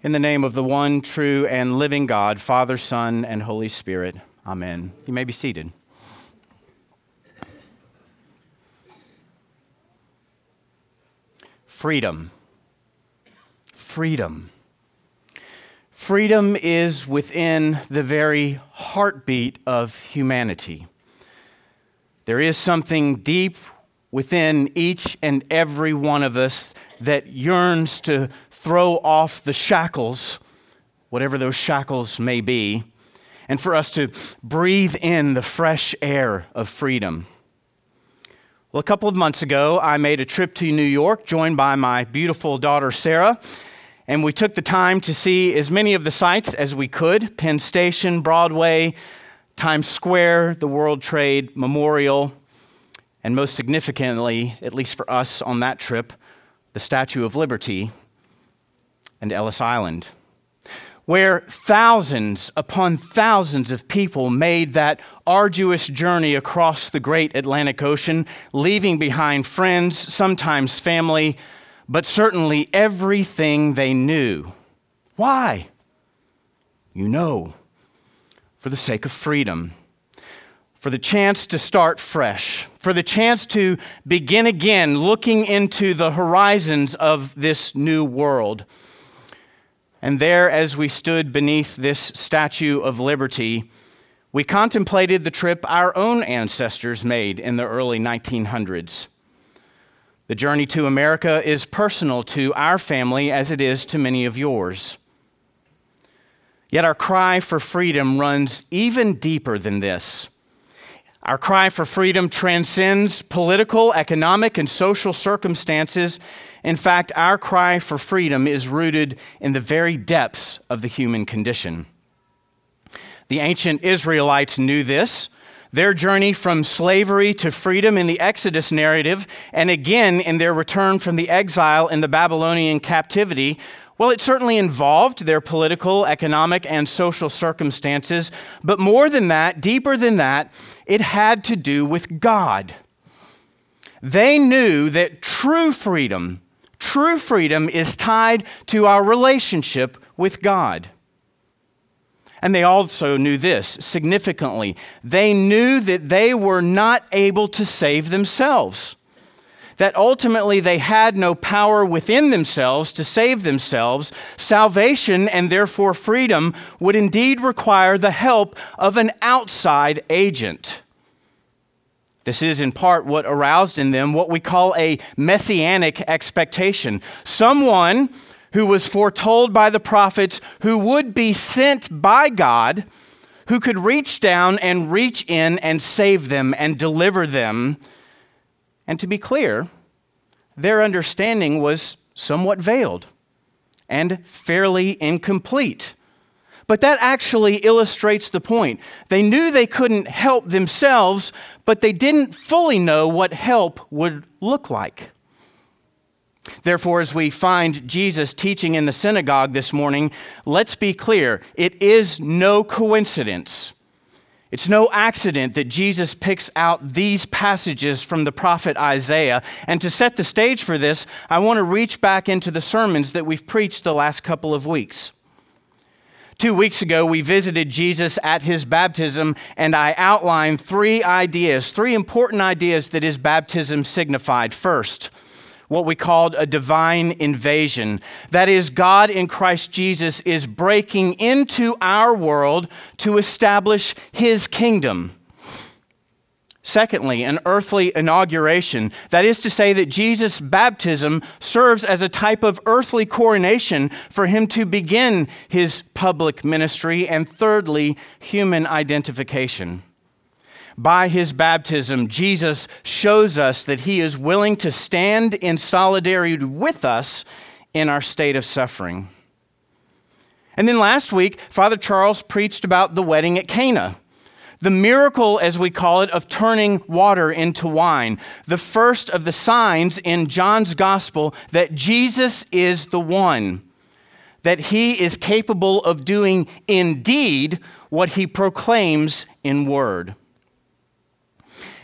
In the name of the one true and living God, Father, Son, and Holy Spirit. Amen. You may be seated. Freedom. Freedom. Freedom is within the very heartbeat of humanity. There is something deep within each and every one of us that yearns to throw off the shackles, whatever those shackles may be, and for us to breathe in the fresh air of freedom. Well, a couple of months ago, I made a trip to New York, joined by my beautiful daughter, Sarah, and we took the time to see as many of the sites as we could Penn Station, Broadway, Times Square, the World Trade Memorial, and most significantly, at least for us on that trip, the Statue of Liberty and Ellis Island, where thousands upon thousands of people made that arduous journey across the great Atlantic Ocean, leaving behind friends, sometimes family, but certainly everything they knew. Why? You know, for the sake of freedom for the chance to start fresh, for the chance to begin again looking into the horizons of this new world. And there, as we stood beneath this Statue of Liberty, we contemplated the trip our own ancestors made in the early 1900s. The journey to America is personal to our family as it is to many of yours. Yet our cry for freedom runs even deeper than this. Our cry for freedom transcends political, economic, and social circumstances in fact, our cry for freedom is rooted in the very depths of the human condition. The ancient Israelites knew this. Their journey from slavery to freedom in the Exodus narrative, and again in their return from the exile in the Babylonian captivity, well, it certainly involved their political, economic, and social circumstances, but more than that, deeper than that, it had to do with God. They knew that true freedom True freedom is tied to our relationship with God. And they also knew this significantly. They knew that they were not able to save themselves, that ultimately they had no power within themselves to save themselves. Salvation and therefore freedom would indeed require the help of an outside agent. This is in part what aroused in them what we call a messianic expectation. Someone who was foretold by the prophets who would be sent by God, who could reach down and reach in and save them and deliver them. And to be clear, their understanding was somewhat veiled and fairly incomplete. But that actually illustrates the point. They knew they couldn't help themselves, but they didn't fully know what help would look like. Therefore, as we find Jesus teaching in the synagogue this morning, let's be clear it is no coincidence. It's no accident that Jesus picks out these passages from the prophet Isaiah. And to set the stage for this, I want to reach back into the sermons that we've preached the last couple of weeks. Two weeks ago, we visited Jesus at his baptism, and I outlined three ideas, three important ideas that his baptism signified. First, what we called a divine invasion. That is, God in Christ Jesus is breaking into our world to establish his kingdom. Secondly, an earthly inauguration. That is to say, that Jesus' baptism serves as a type of earthly coronation for him to begin his public ministry. And thirdly, human identification. By his baptism, Jesus shows us that he is willing to stand in solidarity with us in our state of suffering. And then last week, Father Charles preached about the wedding at Cana the miracle, as we call it, of turning water into wine. The first of the signs in John's gospel that Jesus is the one, that he is capable of doing indeed what he proclaims in word.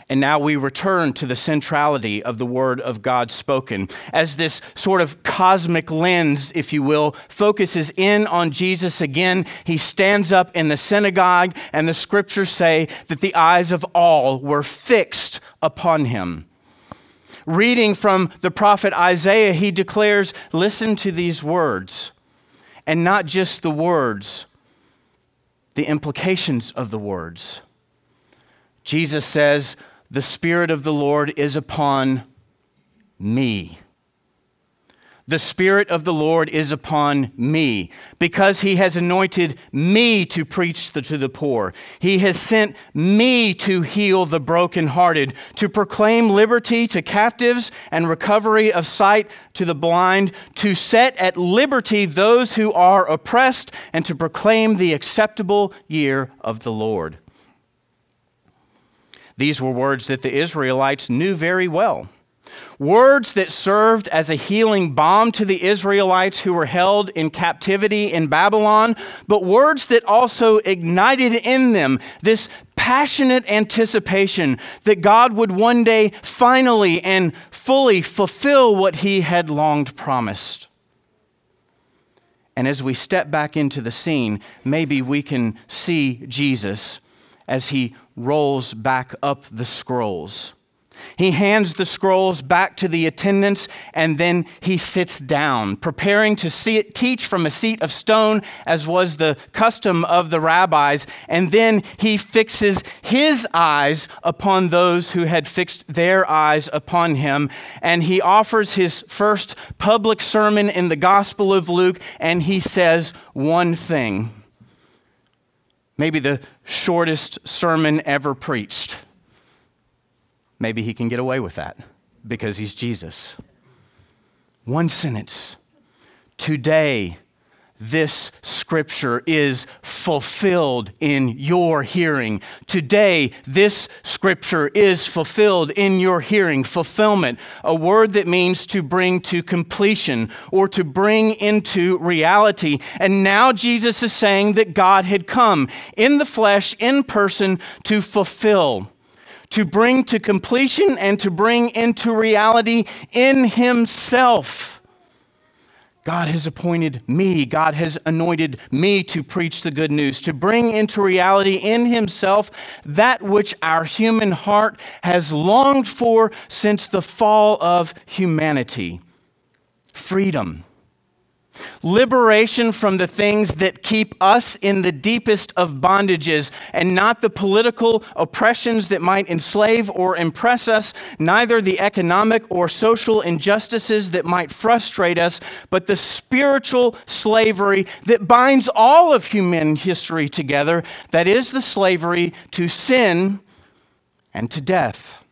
And now we return to the centrality of the Word of God spoken. As this sort of cosmic lens, if you will, focuses in on Jesus again, he stands up in the synagogue, and the scriptures say that the eyes of all were fixed upon him. Reading from the prophet Isaiah, he declares, Listen to these words, and not just the words, the implications of the words. Jesus says, the Spirit of the Lord is upon me. The Spirit of the Lord is upon me because He has anointed me to preach the, to the poor. He has sent me to heal the brokenhearted, to proclaim liberty to captives and recovery of sight to the blind, to set at liberty those who are oppressed, and to proclaim the acceptable year of the Lord. These were words that the Israelites knew very well. Words that served as a healing balm to the Israelites who were held in captivity in Babylon, but words that also ignited in them this passionate anticipation that God would one day finally and fully fulfill what he had longed promised. And as we step back into the scene, maybe we can see Jesus as he rolls back up the scrolls. He hands the scrolls back to the attendants and then he sits down, preparing to it, teach from a seat of stone, as was the custom of the rabbis. And then he fixes his eyes upon those who had fixed their eyes upon him. And he offers his first public sermon in the Gospel of Luke, and he says one thing maybe the shortest sermon ever preached. Maybe he can get away with that because he's Jesus. One sentence. Today, this scripture is fulfilled in your hearing. Today, this scripture is fulfilled in your hearing. Fulfillment, a word that means to bring to completion or to bring into reality. And now Jesus is saying that God had come in the flesh, in person, to fulfill to bring to completion and to bring into reality in Himself. God has appointed me, God has anointed me to preach the good news, to bring into reality in Himself that which our human heart has longed for since the fall of humanity. Freedom Liberation from the things that keep us in the deepest of bondages, and not the political oppressions that might enslave or impress us, neither the economic or social injustices that might frustrate us, but the spiritual slavery that binds all of human history together that is, the slavery to sin and to death.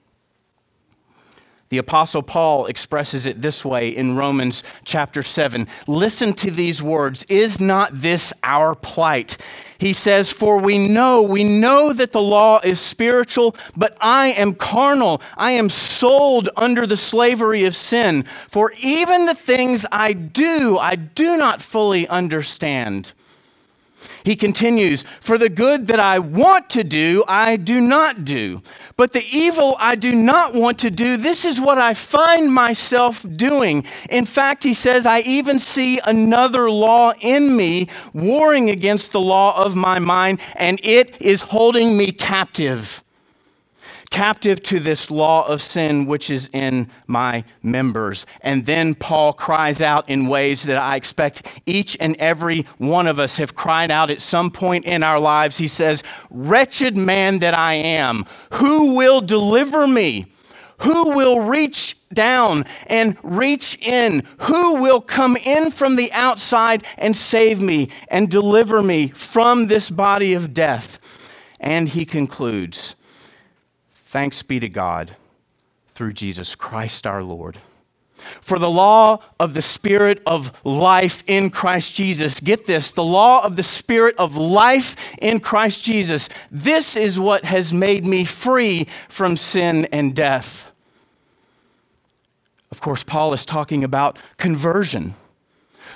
The Apostle Paul expresses it this way in Romans chapter 7. Listen to these words Is not this our plight? He says, For we know, we know that the law is spiritual, but I am carnal. I am sold under the slavery of sin. For even the things I do, I do not fully understand. He continues, For the good that I want to do, I do not do. But the evil I do not want to do, this is what I find myself doing. In fact, he says, I even see another law in me warring against the law of my mind, and it is holding me captive captive to this law of sin which is in my members. And then Paul cries out in ways that I expect each and every one of us have cried out at some point in our lives. He says, Wretched man that I am, who will deliver me? Who will reach down and reach in? Who will come in from the outside and save me and deliver me from this body of death? And he concludes, Thanks be to God through Jesus Christ our Lord. For the law of the Spirit of life in Christ Jesus, get this, the law of the Spirit of life in Christ Jesus, this is what has made me free from sin and death. Of course, Paul is talking about conversion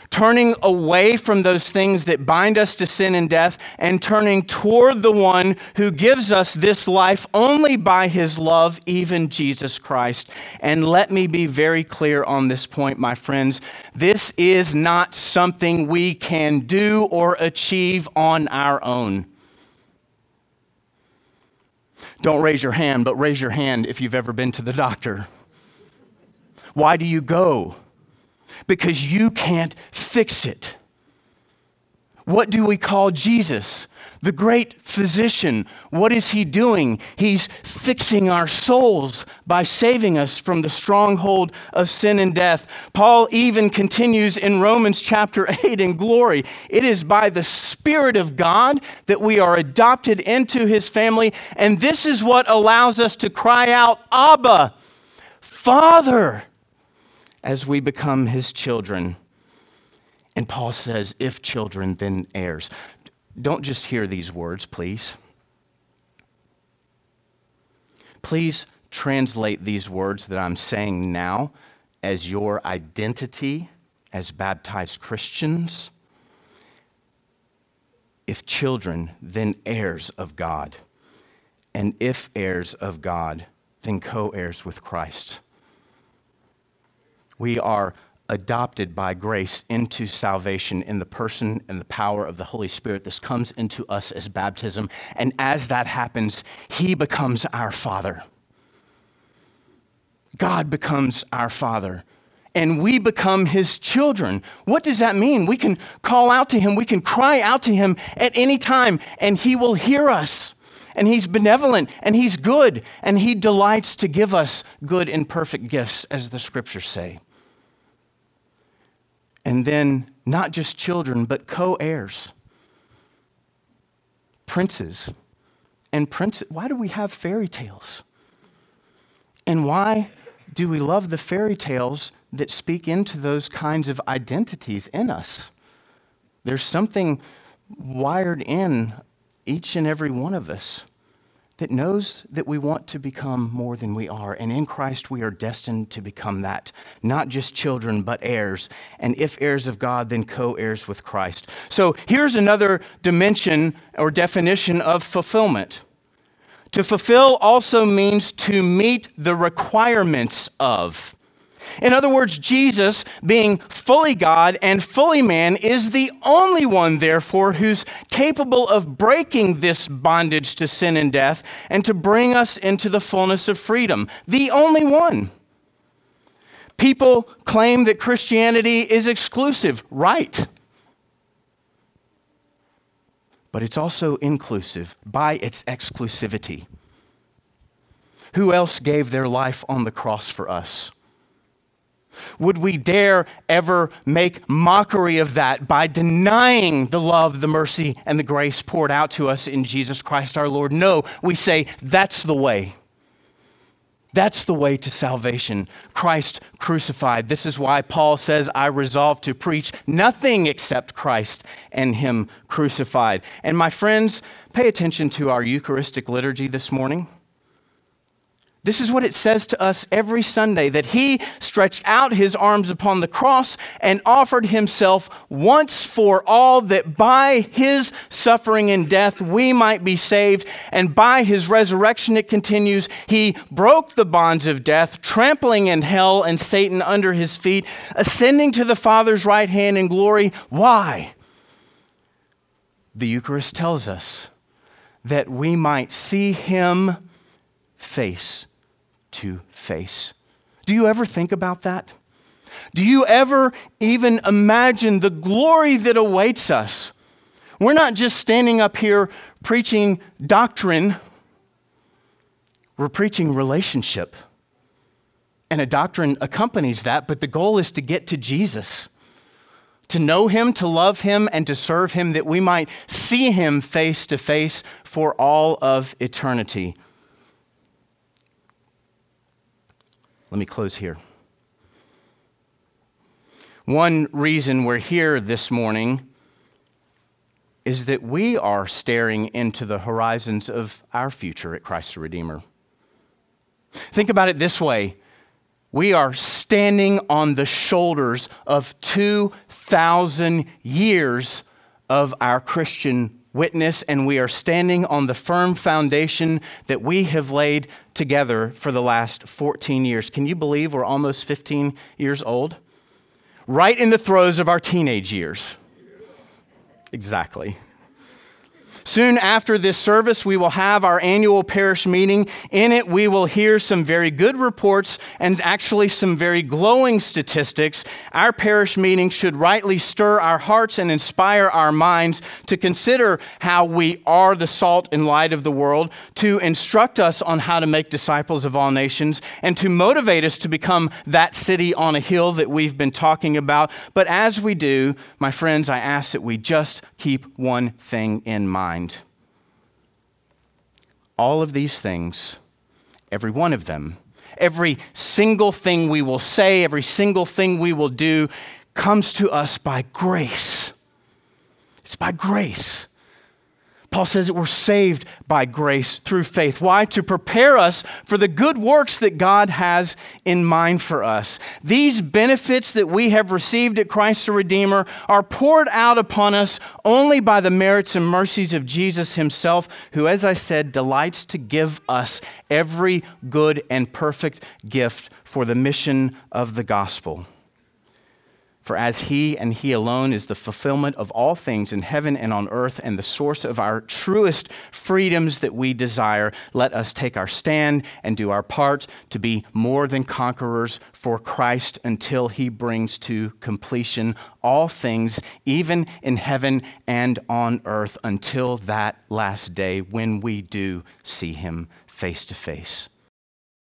turning away from those things that bind us to sin and death, and turning toward the one who gives us this life only by his love, even Jesus Christ. And let me be very clear on this point, my friends. This is not something we can do or achieve on our own. Don't raise your hand, but raise your hand if you've ever been to the doctor. Why do you go? Because you can't fix it. What do we call Jesus? The great physician. What is he doing? He's fixing our souls by saving us from the stronghold of sin and death. Paul even continues in Romans chapter 8 in glory. It is by the Spirit of God that we are adopted into his family, and this is what allows us to cry out, Abba, Father as we become his children. And Paul says, if children, then heirs. Don't just hear these words, please. Please translate these words that I'm saying now as your identity as baptized Christians. If children, then heirs of God. And if heirs of God, then co heirs with Christ. We are adopted by grace into salvation in the person and the power of the Holy Spirit. This comes into us as baptism. And as that happens, He becomes our Father. God becomes our Father. And we become His children. What does that mean? We can call out to Him, we can cry out to Him at any time, and He will hear us and He's benevolent, and He's good, and He delights to give us good and perfect gifts, as the scriptures say and then not just children, but co heirs, princes. And princes, why do we have fairy tales? And why do we love the fairy tales that speak into those kinds of identities in us? There's something wired in each and every one of us that knows that we want to become more than we are. And in Christ, we are destined to become that. Not just children, but heirs. And if heirs of God, then co heirs with Christ. So here's another dimension or definition of fulfillment. To fulfill also means to meet the requirements of. In other words, Jesus, being fully God and fully man, is the only one, therefore, who's capable of breaking this bondage to sin and death and to bring us into the fullness of freedom. The only one. People claim that Christianity is exclusive, right? But it's also inclusive by its exclusivity. Who else gave their life on the cross for us? Would we dare ever make mockery of that by denying the love, the mercy, and the grace poured out to us in Jesus Christ our Lord? No, we say that's the way. That's the way to salvation. Christ crucified. This is why Paul says, I resolve to preach nothing except Christ and Him crucified. And my friends, pay attention to our Eucharistic liturgy this morning. This is what it says to us every Sunday that he stretched out his arms upon the cross and offered himself once for all, that by his suffering and death we might be saved. And by his resurrection, it continues, he broke the bonds of death, trampling in hell and Satan under his feet, ascending to the Father's right hand in glory. Why? The Eucharist tells us that we might see him face to face. Do you ever think about that? Do you ever even imagine the glory that awaits us? We're not just standing up here preaching doctrine, we're preaching relationship. And a doctrine accompanies that, but the goal is to get to Jesus, to know Him, to love Him, and to serve Him, that we might see Him face to face for all of eternity. Let me close here. One reason we're here this morning is that we are staring into the horizons of our future at Christ the Redeemer. Think about it this way We are standing on the shoulders of 2,000 years of our Christian witness, and we are standing on the firm foundation that we have laid together for the last 14 years. Can you believe we're almost 15 years old? Right in the throes of our teenage years. Exactly. Soon after this service, we will have our annual parish meeting. In it, we will hear some very good reports and actually some very glowing statistics. Our parish meeting should rightly stir our hearts and inspire our minds to consider how we are the salt and light of the world, to instruct us on how to make disciples of all nations, and to motivate us to become that city on a hill that we've been talking about. But as we do, my friends, I ask that we just keep one thing in mind. All of these things, every one of them, every single thing we will say, every single thing we will do, comes to us by grace. It's by grace. Paul says that we're saved by grace through faith. Why? To prepare us for the good works that God has in mind for us. These benefits that we have received at Christ the Redeemer are poured out upon us only by the merits and mercies of Jesus Himself, who, as I said, delights to give us every good and perfect gift for the mission of the gospel. For as He and He alone is the fulfillment of all things in heaven and on earth and the source of our truest freedoms that we desire, let us take our stand and do our part to be more than conquerors for Christ until He brings to completion all things, even in heaven and on earth, until that last day when we do see Him face to face.